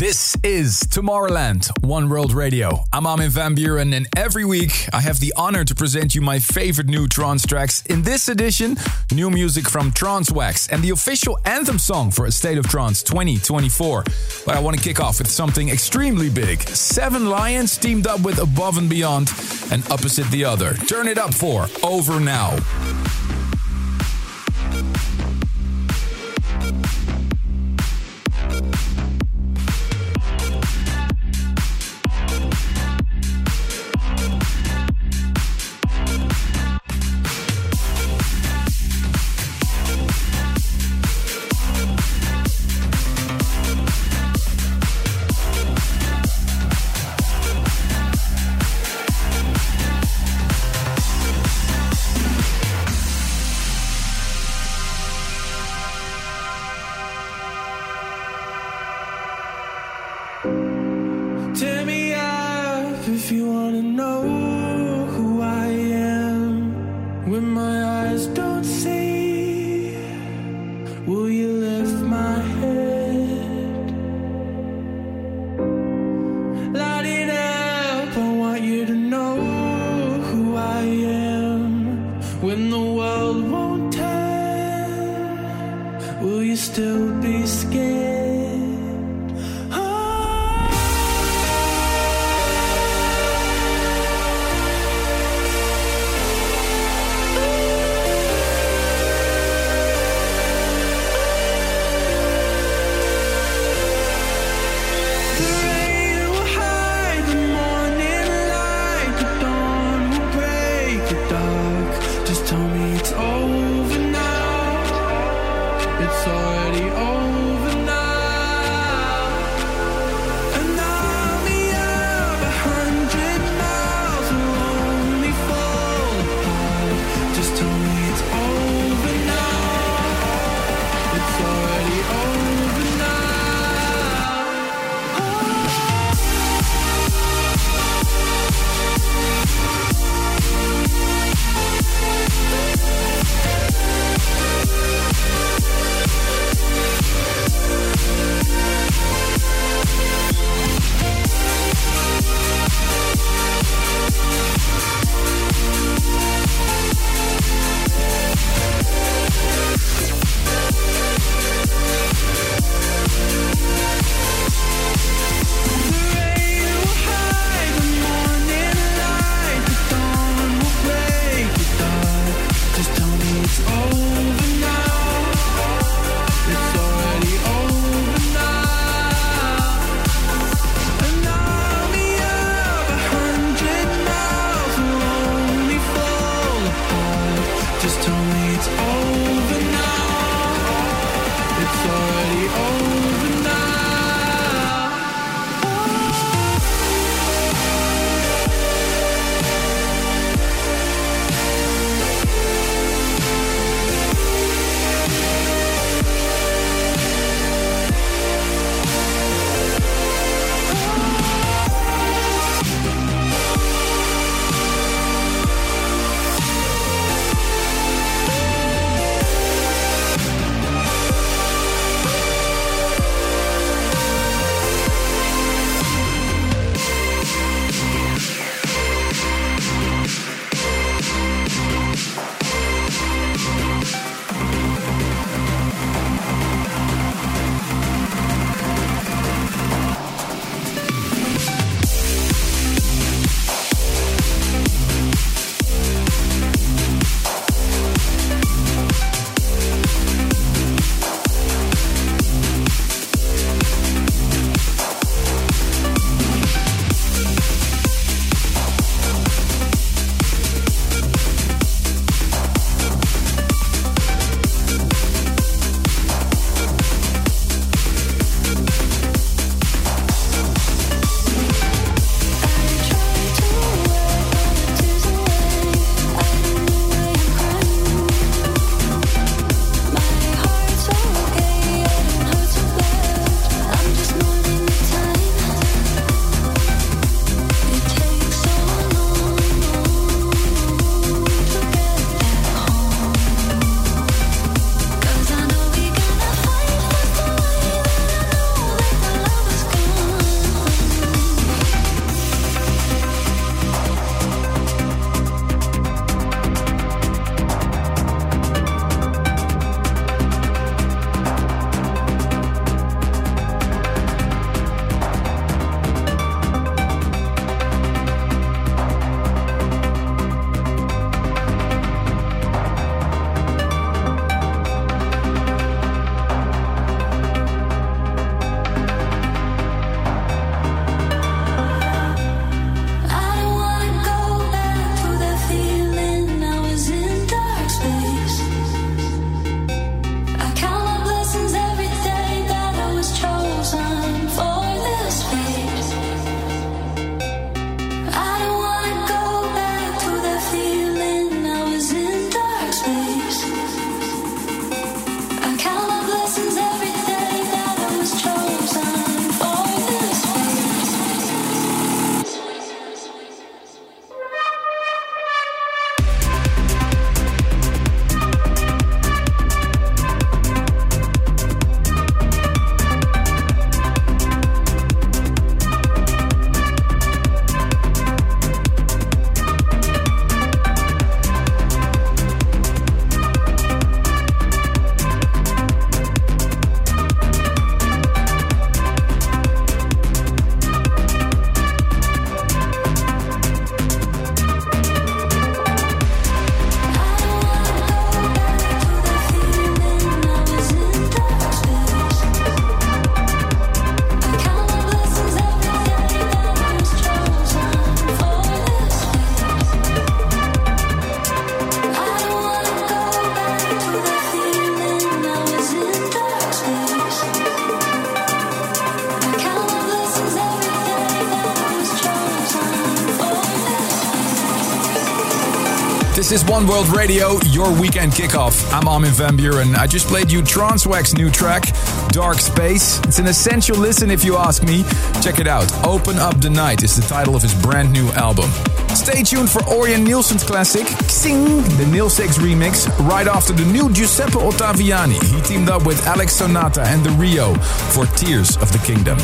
This is Tomorrowland, One World Radio. I'm Armin van Buuren, and every week I have the honor to present you my favorite new trance tracks. In this edition, new music from Trance-Wax and the official anthem song for A State of Trance 2024. But I want to kick off with something extremely big. Seven Lions teamed up with Above and Beyond and Opposite the Other. Turn it up for Over Now. This is One World Radio, your weekend kickoff. I'm Armin van Buuren. I just played you Trance Wax's new track, Dark Space. It's an essential listen if you ask me. Check it out. Open Up the Night is the title of his brand new album. Stay tuned for Ørjan Nilsen's classic, Xiing, the Nilsix remix, right after the new Giuseppe Ottaviani. He teamed up with Alex Sonata and TheRio for Tears of the Kingdom.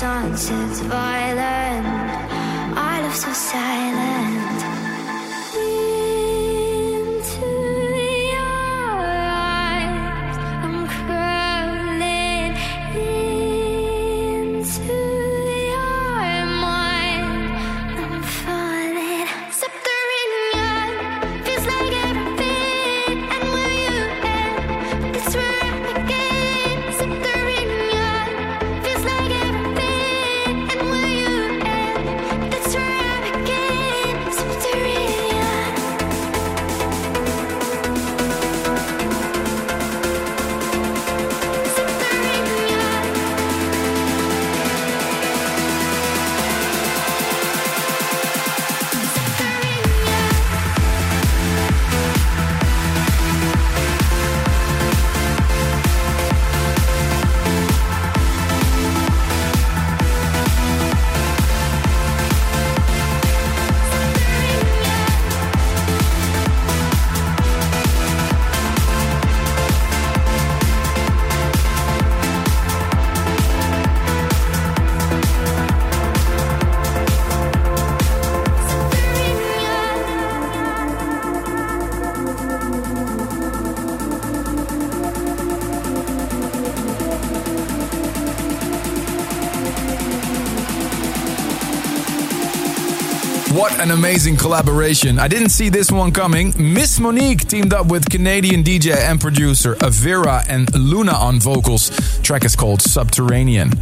Single What an amazing collaboration. I didn't see this one coming. Miss Monique teamed up with Canadian DJ and producer Avira and Luna on vocals. Track is called Subterranean.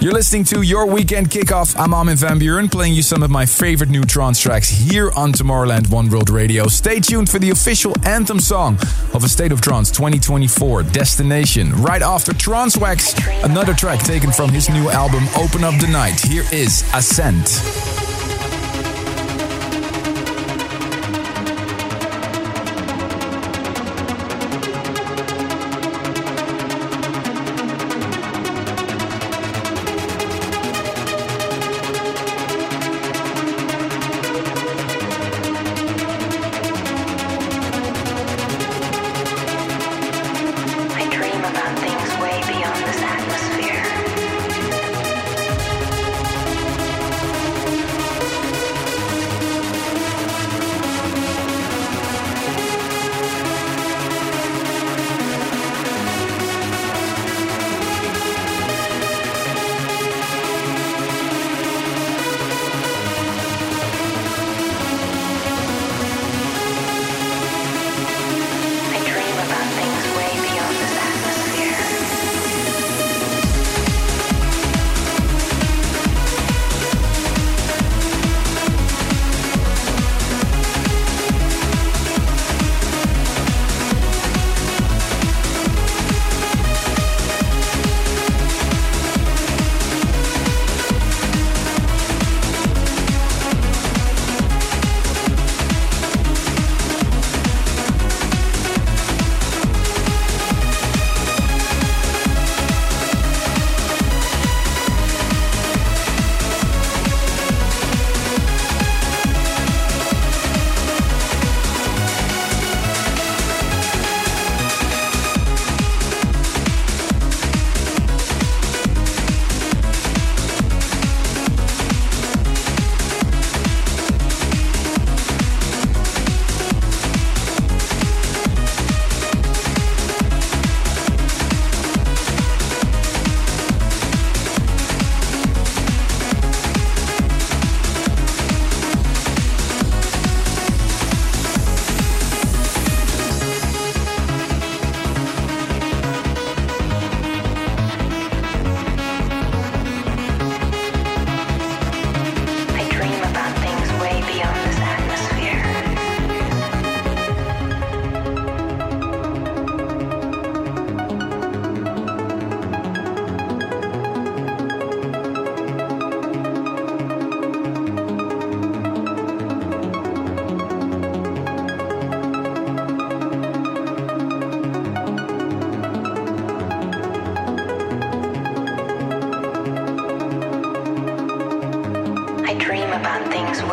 You're listening to Your Weekend Kickoff. I'm Armin van Buuren, playing you some of my favorite new trance tracks here on Tomorrowland One World Radio. Stay tuned for the official anthem song of A State of Trance 2024, Destination. Right after Trance Wax, another track taken from his new album, Open Up the Night. Here is Ascend.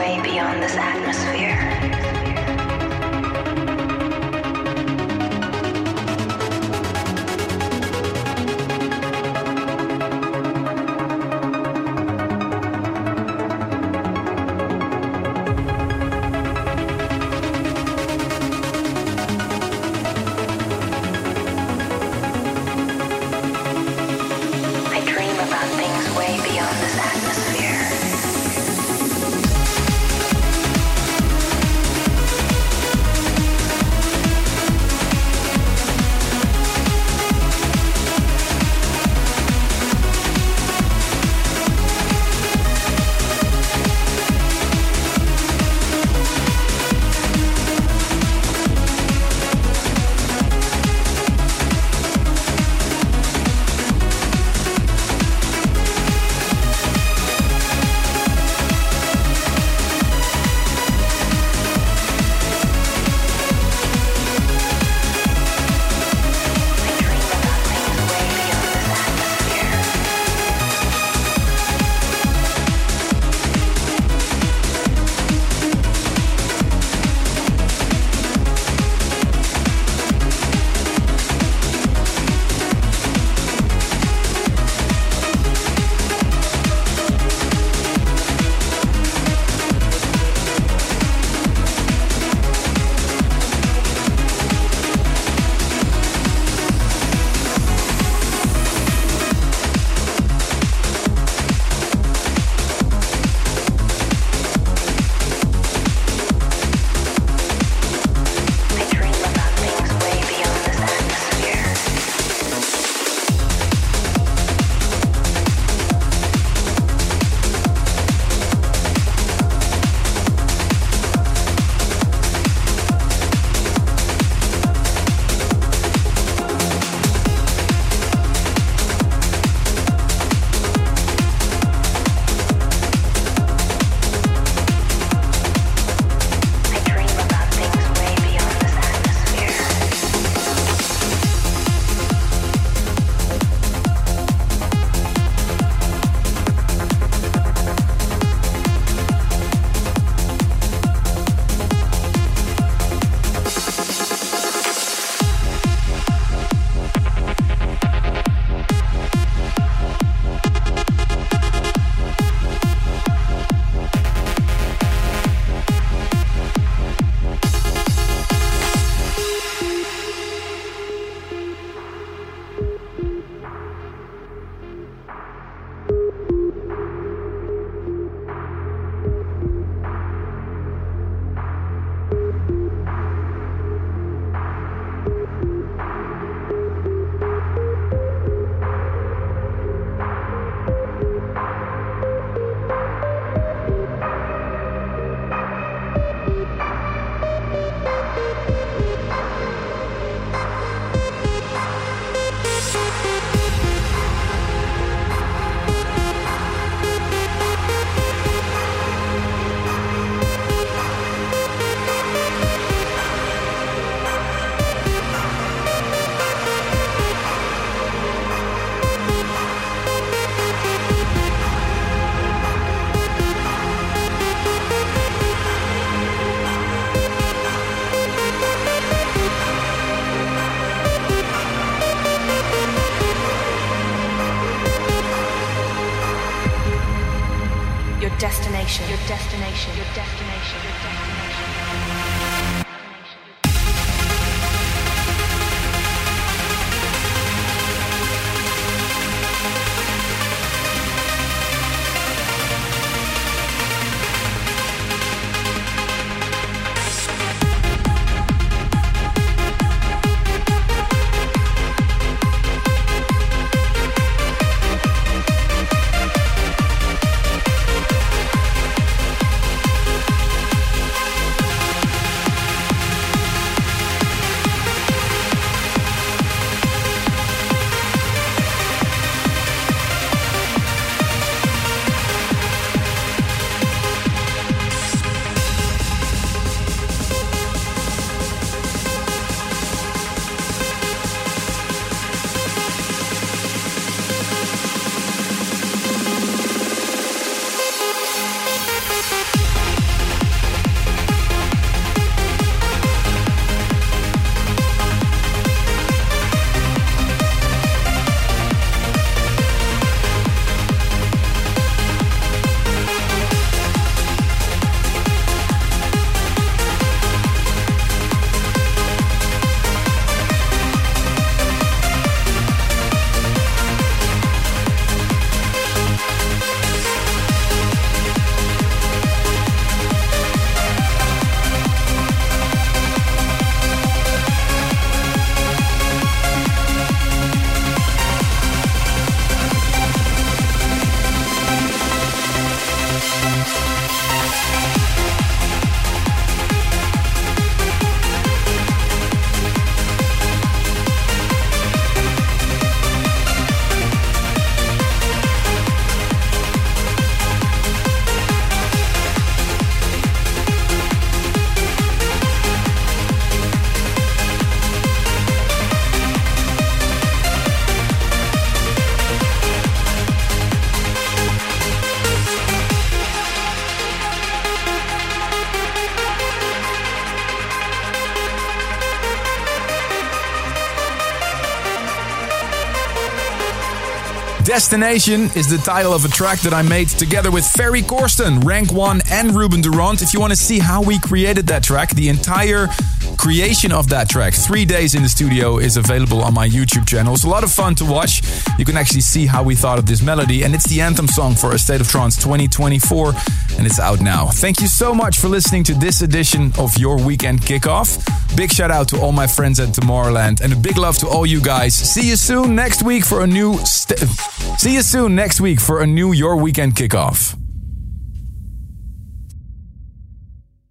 way beyond this atmosphere. Destination is the title of a track that I made together with Ferry Corsten, Rank One, and Ruben de Ronde. If you want to see how we created that track, the entire creation of that track, three days in the studio, is available on my YouTube channel. It's a lot of fun to watch. You can actually see how we thought of this melody, and it's the anthem song for A State of Trance 2024, and it's out now. Thank you so much for listening to this edition of your weekend kickoff. Big shout out to all my friends at Tomorrowland, and a big love to all you guys. See you soon next week for a new. St- See you soon next week for a new Your Weekend kickoff.